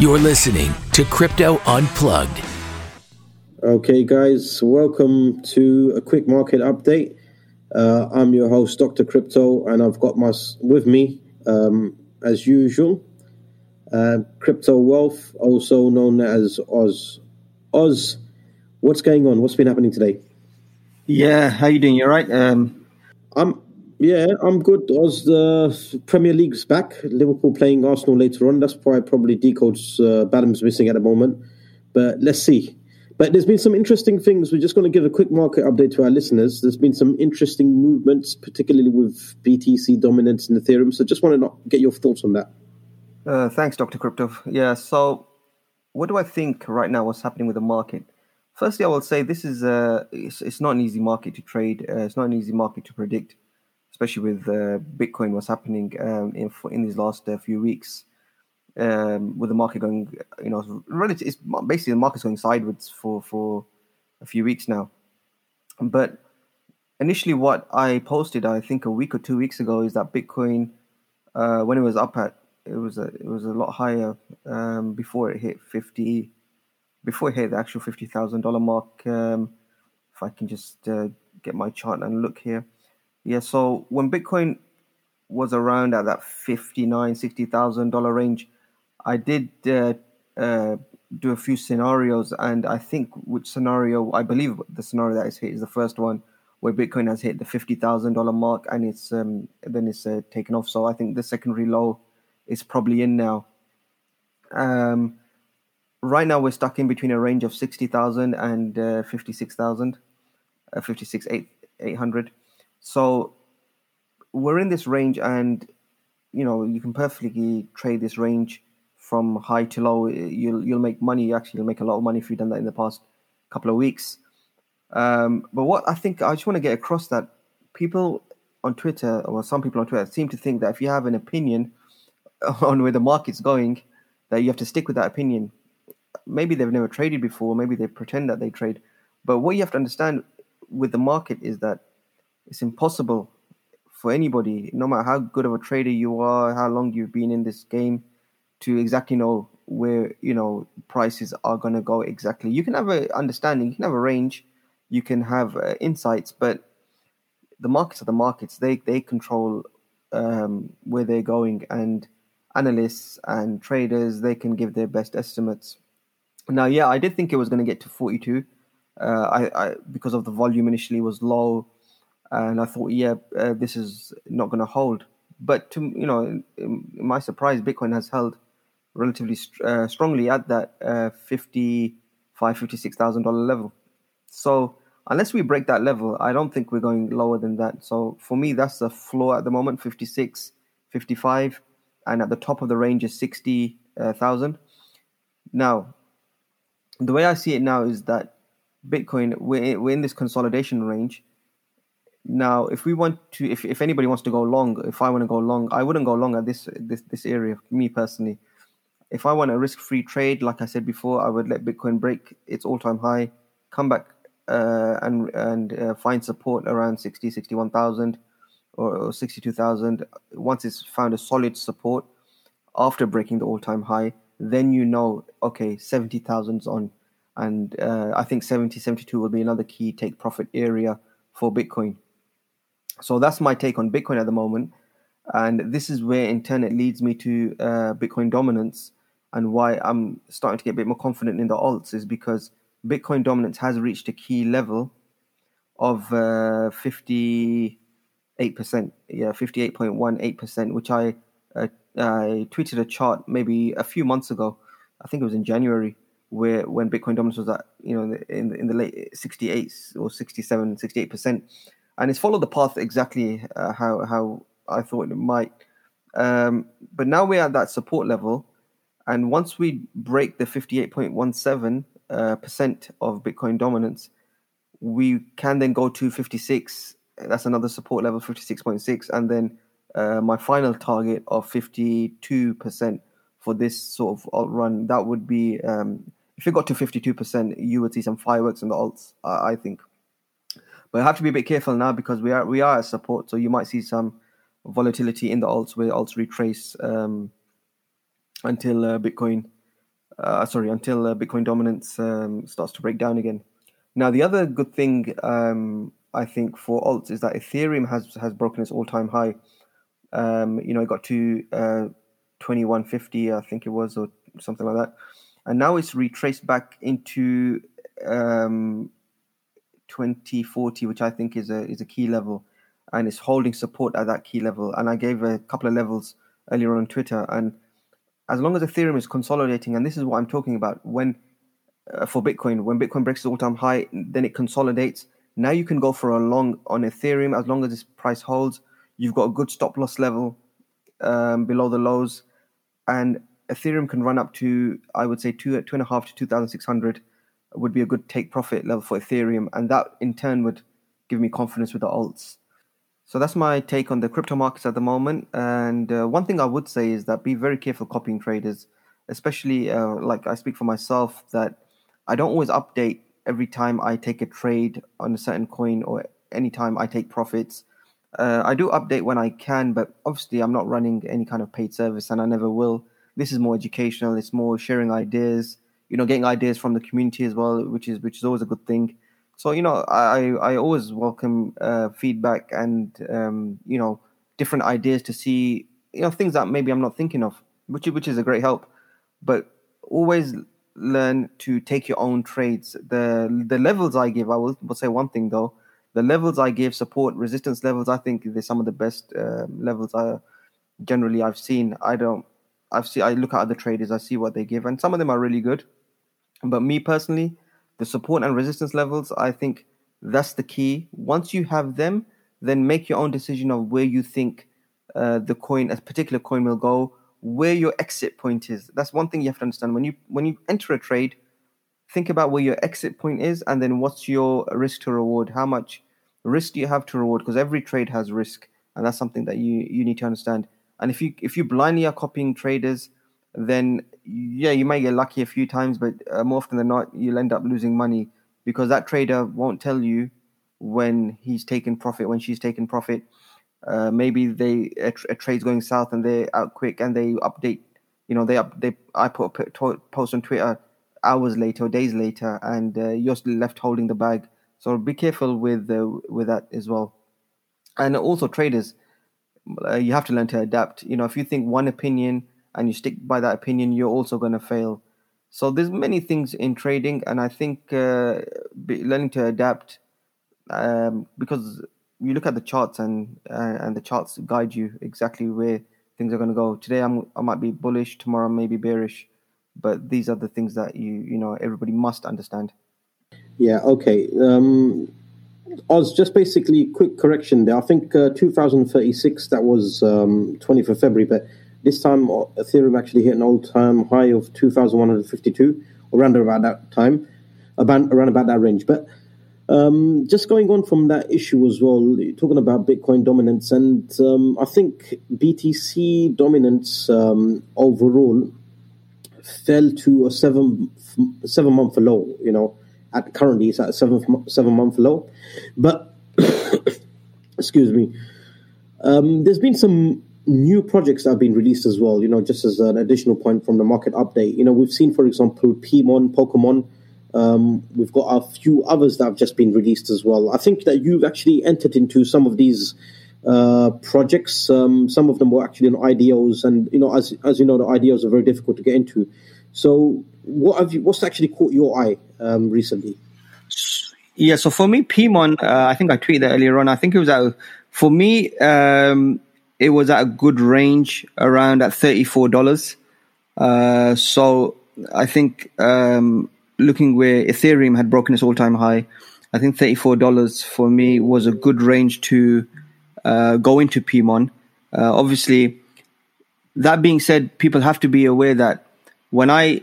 You're listening to Crypto Unplugged. Okay, guys, welcome to a quick market update. Uh, I'm your host, Dr. Crypto, and I've got my with me, um, as usual, uh, Crypto Wealth, also known as Oz. Oz, what's going on? What's been happening today? Yeah, how you doing? You all right? Um, I'm yeah, I'm good. As the Premier League's back. Liverpool playing Arsenal later on. That's why probably Decode's uh, Badham's missing at the moment. But let's see. But there's been some interesting things. We're just going to give a quick market update to our listeners. There's been some interesting movements, particularly with BTC dominance in Ethereum. So just want to get your thoughts on that. Uh, thanks, Dr. Crypto. Yeah, so what do I think right now? What's happening with the market? Firstly, I will say this is a, it's, it's not an easy market to trade. Uh, it's not an easy market to predict especially with uh, Bitcoin, what's happening um, in in these last uh, few weeks, um, with the market going, you know, relative, it's basically the market's going sideways for for a few weeks now. But initially, what I posted, I think a week or two weeks ago, is that Bitcoin, uh, when it was up at, it was a it was a lot higher um, before it hit fifty, before it hit the actual fifty thousand dollar mark. Um, if I can just uh, get my chart and look here yeah, so when Bitcoin was around at that fifty-nine, sixty thousand dollar range, I did uh, uh, do a few scenarios, and I think which scenario I believe the scenario that is hit is the first one where Bitcoin has hit the fifty thousand dollar mark, and it's um, then it's uh, taken off. So I think the secondary low is probably in now. Um, right now we're stuck in between a range of sixty thousand and uh, fifty-six thousand, uh, fifty-six eight eight hundred. So we're in this range, and you know you can perfectly trade this range from high to low. You'll you'll make money. Actually, you'll make a lot of money if you've done that in the past couple of weeks. Um, but what I think I just want to get across that people on Twitter, or some people on Twitter, seem to think that if you have an opinion on where the market's going, that you have to stick with that opinion. Maybe they've never traded before. Maybe they pretend that they trade. But what you have to understand with the market is that it's impossible for anybody, no matter how good of a trader you are, how long you've been in this game, to exactly know where you know prices are going to go exactly. You can have an understanding, you can have a range, you can have uh, insights, but the markets are the markets. They they control um, where they're going, and analysts and traders they can give their best estimates. Now, yeah, I did think it was going to get to 42. Uh, I, I because of the volume initially was low and I thought, yeah, uh, this is not going to hold. But to you know, my surprise, Bitcoin has held relatively uh, strongly at that uh, fifty-five, fifty-six thousand dollar level. So unless we break that level, I don't think we're going lower than that. So for me, that's the floor at the moment, 56, 55, and at the top of the range is sixty uh. Now, the way I see it now is that Bitcoin we're, we're in this consolidation range now, if we want to, if, if anybody wants to go long, if I want to go long, I wouldn't go long at this this this area. Me personally, if I want a risk-free trade, like I said before, I would let Bitcoin break its all-time high, come back uh, and and uh, find support around 60, 61,000 or, or 62,000. Once it's found a solid support after breaking the all-time high, then you know, okay, 70,000's on. And uh, I think 70, 72 will be another key take profit area for Bitcoin. So that's my take on Bitcoin at the moment. And this is where in turn it leads me to uh, Bitcoin dominance and why I'm starting to get a bit more confident in the alts is because Bitcoin dominance has reached a key level of uh, 58%, yeah, 58.18%, which I, uh, I tweeted a chart maybe a few months ago. I think it was in January where when Bitcoin dominance was at, you know, in, in the late 68 or 67, 68% and it's followed the path exactly uh, how how I thought it might. Um, but now we're at that support level, and once we break the fifty eight point one seven uh, percent of Bitcoin dominance, we can then go to fifty six. That's another support level, fifty six point six, and then uh, my final target of fifty two percent for this sort of alt run. That would be um, if it got to fifty two percent, you would see some fireworks in the alts. I think. But I have to be a bit careful now because we are we are at support, so you might see some volatility in the alts where alts retrace um, until uh, Bitcoin uh, sorry, until uh, Bitcoin dominance um, starts to break down again. Now, the other good thing um, I think for alts is that Ethereum has has broken its all time high. Um, you know, it got to uh, twenty one fifty, I think it was, or something like that, and now it's retraced back into um, twenty forty, which I think is a is a key level, and it's holding support at that key level. And I gave a couple of levels earlier on Twitter, and as long as Ethereum is consolidating, and this is what I'm talking about, when uh, for Bitcoin, when Bitcoin breaks its all-time high, then it consolidates. Now you can go for a long on Ethereum as long as this price holds. You've got a good stop loss level um, below the lows, and Ethereum can run up to I would say two two and a half to two thousand six hundred would be a good take profit level for Ethereum, and that in turn would give me confidence with the alts. So that's my take on the crypto markets at the moment. And uh, one thing I would say is that be very careful copying traders, especially uh, like I speak for myself that I don't always update every time I take a trade on a certain coin or anytime I take profits. Uh, I do update when I can, but obviously I'm not running any kind of paid service and I never will. This is more educational. It's more sharing ideas, you know, getting ideas from the community as well, which is which is always a good thing. So you know, I I always welcome uh, feedback and um, you know different ideas to see you know things that maybe I'm not thinking of, which which is a great help. But always learn to take your own trades. The the levels I give, I will, will say one thing though. The levels I give, support resistance levels, I think they're some of the best uh, levels I generally I've seen. I don't. I've seen. I look at other traders. I see what they give, and some of them are really good. But me personally, the support and resistance levels, I think that's the key. Once you have them, then make your own decision of where you think uh, the coin, a particular coin, will go, where your exit point is. That's one thing you have to understand. When you when you enter a trade, think about where your exit point is, and then what's your risk to reward. How much risk do you have to reward? Because every trade has risk, and that's something that you you need to understand. And if you if you blindly are copying traders, then yeah, you might get lucky a few times, but uh, more often than not, you'll end up losing money because that trader won't tell you when he's taking profit, when she's taking profit. Uh, maybe they a, a, trade's going south and they're out quick and they update. You know, they up they I put a post on Twitter hours later or days later, and uh, you're still left holding the bag. So be careful with uh, with that as well. And also traders, uh, you have to learn to adapt. You know, if you think one opinion and you stick by that opinion, you're also going to fail. So there's many things in trading, and I think uh, learning to adapt um, because you look at the charts and uh, and the charts guide you exactly where things are going to go. Today I'm I might be bullish, tomorrow I be bearish, but these are the things that you you know everybody must understand. Yeah. Okay. Um, Oz, just basically quick correction there. I think uh, 2036 that was um, 20th of February, but this time, Ethereum actually hit an all-time high of 2,152, around about that time, about around about that range. But um, just going on from that issue as well, talking about Bitcoin dominance, and um, I think BTC dominance um, overall fell to a seven seven month low. You know, at currently it's at a seven seven month low, but excuse me. Um, there's been some new projects that have been released as well, you know, just as an additional point from the market update. You know, we've seen, for example, Pmon, Pokemon. Um, we've got a few others that have just been released as well. I think that you've actually entered into some of these uh, projects. Um, some of them were actually on IDOs, and you know, as as you know, the IDOs are very difficult to get into. So, what have you? What's actually caught your eye um, recently? Yeah, so for me, Pmon, uh, I think I tweeted that earlier on. I think it was out for me. Um, it was at a good range around at $34. Uh, so I think um, looking where Ethereum had broken its all time high, I think $34 for me was a good range to uh, go into Pmon. Uh, obviously, that being said, people have to be aware that when I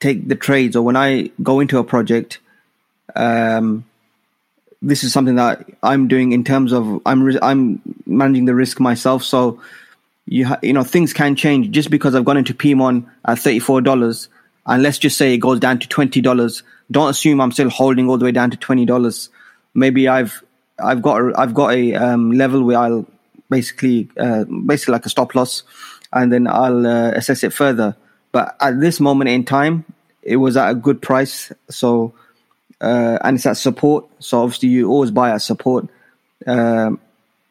take the trades or when I go into a project, um, this is something that I'm doing in terms of I'm I'm managing the risk myself. So you ha- you know things can change just because I've gone into Pmon at thirty four dollars, and let's just say it goes down to twenty dollars. Don't assume I'm still holding all the way down to twenty dollars. Maybe I've I've got a, I've got a um, level where I'll basically uh, basically like a stop loss, and then I'll uh, assess it further. but at this moment in time, it was at a good price. So, uh, and it's at support. So obviously, you always buy at support. Um,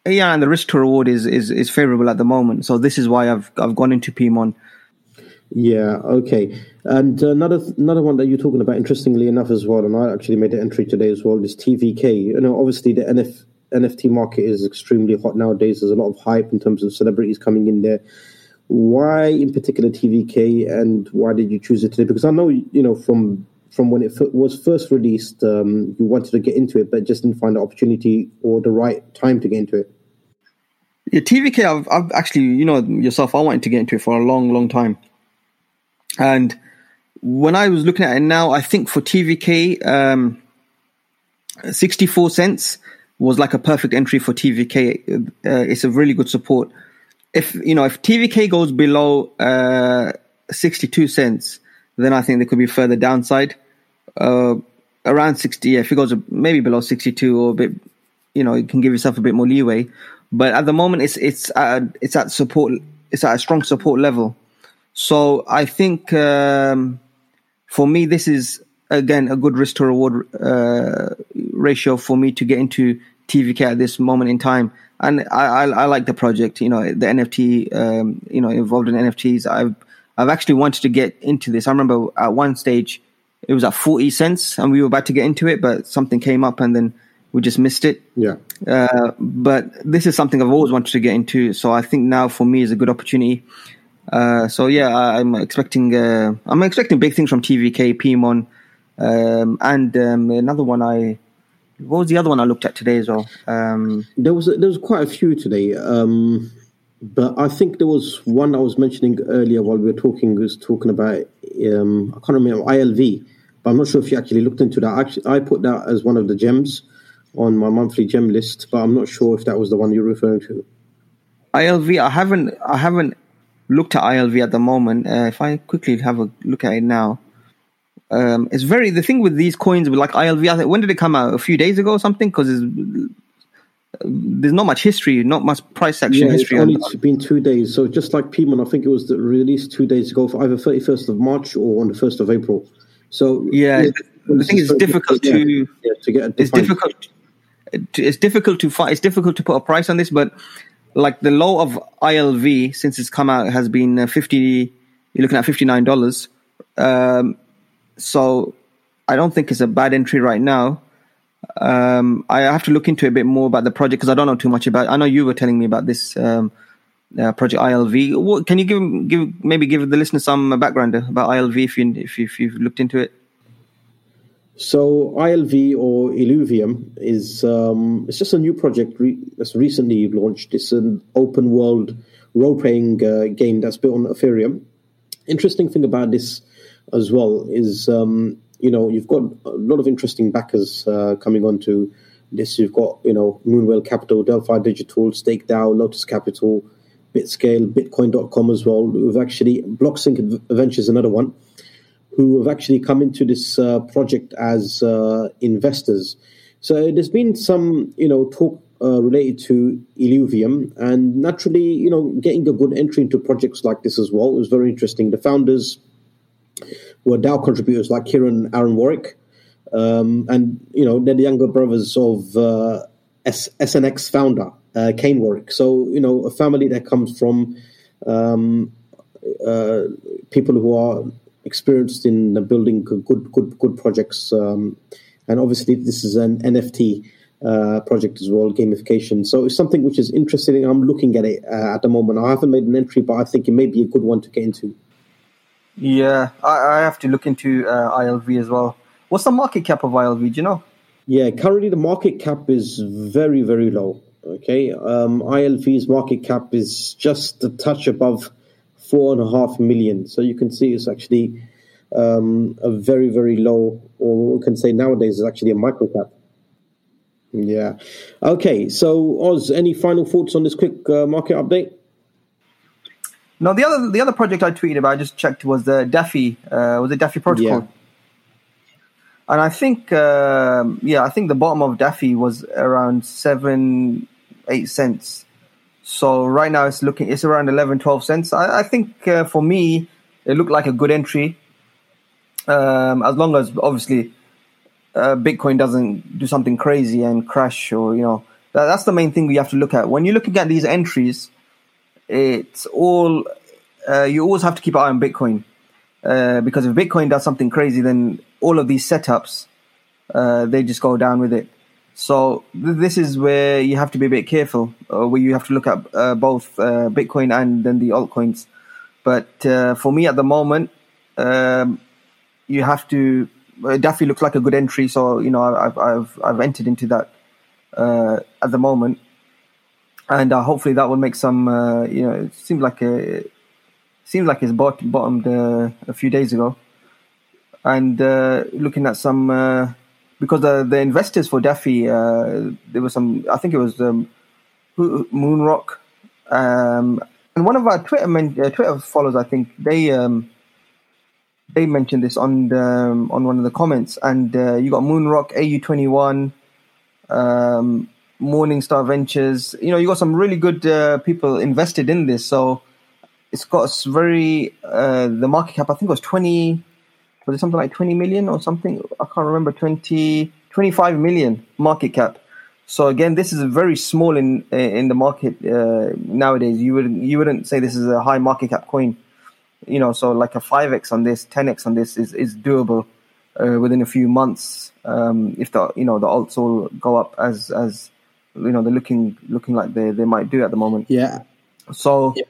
yeah, and the risk to reward is, is is favorable at the moment. So this is why I've I've gone into PMON. Yeah. Okay. And another another one that you're talking about, interestingly enough, as well, and I actually made an entry today as well, is TVK. You know, obviously the NF, NFT market is extremely hot nowadays. There's a lot of hype in terms of celebrities coming in there. Why, in particular, TVK, and why did you choose it today? Because I know you know from from when it f- was first released, um, you wanted to get into it, but just didn't find the opportunity or the right time to get into it. Yeah, TVK, I've, I've actually, you know, yourself, I wanted to get into it for a long, long time. And when I was looking at it now, I think for TVK, um, 64 cents was like a perfect entry for TVK. Uh, it's a really good support. If, you know, if TVK goes below, uh, 62 cents, then I think there could be further downside. Uh, around 60, yeah, if it goes maybe below 62 or a bit, you know, you can give yourself a bit more leeway. But at the moment, it's it's at, it's at support. It's at a strong support level. So I think um, for me, this is again a good risk to reward uh, ratio for me to get into TVK at this moment in time. And I, I, I like the project. You know, the NFT. Um, you know, involved in NFTs. I've I've actually wanted to get into this. I remember at one stage it was at forty cents, and we were about to get into it, but something came up, and then we just missed it. Yeah. Uh, but this is something I've always wanted to get into, so I think now for me is a good opportunity. Uh, so yeah, I, am expecting uh, I'm expecting big things from TVK, PMON, um, and um, another one. I what was the other one I looked at today as well? Um, there was there was quite a few today, um, but I think there was one I was mentioning earlier while we were talking. Was talking about um, I can't remember ILV, but I'm not sure if you actually looked into that. Actually, I put that as one of the gems on my monthly gem list, but I'm not sure if that was the one you're referring to. ILV, I haven't, I haven't looked at ILV at the moment. Uh, if I quickly have a look at it now, um, it's very the thing with these coins, like ILV. When did it come out? A few days ago or something? Because there's not much history, not much price action yeah, history. It's only been two days, so just like PMON, I think it was released two days ago for either 31st of March or on the 1st of April. So yeah, the thing is difficult to yeah, to get. It's difficult it's difficult to find. It's difficult to put a price on this, but like the low of ILV since it's come out has been uh, fifty. You're looking at fifty nine dollars. Um, so I don't think it's a bad entry right now. Um, I have to look into a bit more about the project because I don't know too much about. It. I know you were telling me about this um, uh, project ILV. What, can you give give maybe give the listener some background about ILV if you if, you, if you've looked into it? So ILV or Illuvium is um, it's just a new project re- that's recently launched. It's an open world role playing uh, game that's built on Ethereum. Interesting thing about this as well is um, you know you've got a lot of interesting backers uh, coming onto this. You've got you know Moonwell Capital, Delphi Digital, StakeDAO, Lotus Capital, BitScale, Bitcoin.com as well. We've actually BlockSync Ventures another one who have actually come into this uh, project as uh, investors. So there's been some, you know, talk uh, related to Illuvium, and naturally, you know, getting a good entry into projects like this as well was very interesting. The founders were DAO contributors like Kieran Aaron Warwick, um, and you know, they're the younger brothers of uh, SNX founder uh, Kain Warwick. So you know, a family that comes from um, uh, people who are experienced in building good good good projects. Um, and obviously, this is an NFT uh, project as well, gamification. So it's something which is interesting. I'm looking at it uh, at the moment. I haven't made an entry, but I think it may be a good one to get into. Yeah, I, I have to look into uh, ILV as well. What's the market cap of ILV? Do you know? Yeah, currently the market cap is very very low. Okay, um, ILV's market cap is just a touch above four and a half million. So you can see it's actually um, a very, very low, or we can say nowadays is actually a micro cap. Yeah. Okay. So Oz, any final thoughts on this quick uh, market update? No, the other the other project I tweeted about, I just checked was the DAFI. Uh, was it DAFI Protocol? Yeah. And I think, uh, yeah, I think the bottom of DAFI was around seven, eight cents. So right now it's looking it's around 11, 12 cents. I, I think uh, for me, it looked like a good entry. Um, as long as obviously uh, Bitcoin doesn't do something crazy and crash, or you know, that, that's the main thing we have to look at when you're looking at these entries. It's all uh, you always have to keep an eye on Bitcoin uh, because if Bitcoin does something crazy, then all of these setups uh, they just go down with it. So th- this is where you have to be a bit careful, uh, where you have to look at uh, both uh, Bitcoin and then the altcoins. But for me at the moment, um, you have to. It definitely looks like a good entry, so you know I've I've I've entered into that at the moment, and uh, hopefully that will make some. you know, it seems like a seems like it's bot- bottomed a few days ago, and looking at some because the the investors for DAFI, uh, there was some. I think it was um, Moonrock, um, and one of our Twitter men, uh, Twitter followers. I think they um, they mentioned this on the, um, on one of the comments, and uh, you got Moonrock, AU twenty one, um, Morningstar Ventures. You know, you got some really good uh, people invested in this. So it's got very uh, the market cap. I think it was twenty was it something like 20 million or something? I can't remember, 20, 25 million market cap. So again, this is a very small in in the market uh, nowadays. You wouldn't you wouldn't say this is a high market cap coin, you know. So like a five x on this, ten x on this is is doable uh, within a few months um, if the you know the alts all go up as as you know they're looking looking like they they might do at the moment. Yeah. So yeah.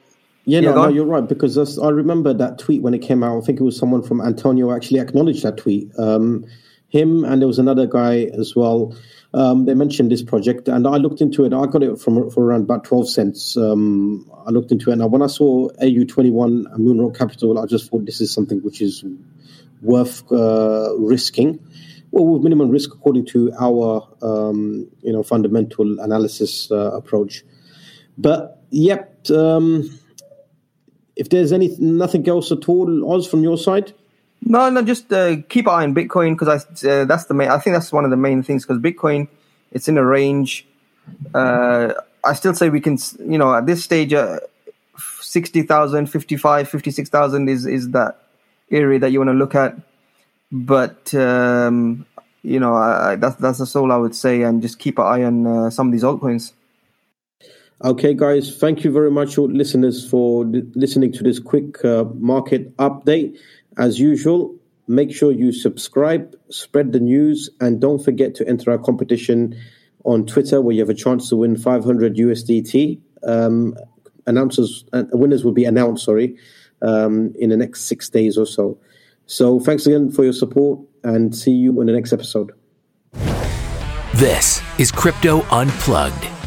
Yeah, no, no, you're right because I remember that tweet when it came out. I think it was someone from Antonio actually acknowledged that tweet. Um, him and there was another guy as well. Um, they mentioned this project, and I looked into it. I got it from for around about twelve cents. Um, I looked into it, and when I saw AU twenty one and Moonrock Capital, I just thought this is something which is worth uh, risking. Well, with minimum risk according to our um, you know fundamental analysis uh, approach. But yep. Um, if there's any nothing else at all, Oz, from your side. No, no, just uh, keep an eye on Bitcoin because uh, that's the main. I think that's one of the main things because Bitcoin, it's in a range. Uh, I still say we can, you know, at this stage, uh, 60,000, 55, 56,000 is, is that area that you want to look at. But, um, you know, I, that's, that's all I would say. And just keep an eye on uh, some of these altcoins. Okay, guys, thank you very much, listeners, for listening to this quick uh, market update. As usual, make sure you subscribe, spread the news, and don't forget to enter our competition on Twitter, where you have a chance to win 500 USDT. Um, announcers, uh, winners will be announced, sorry, um, in the next six days or so. So, thanks again for your support, and see you in the next episode. This is Crypto Unplugged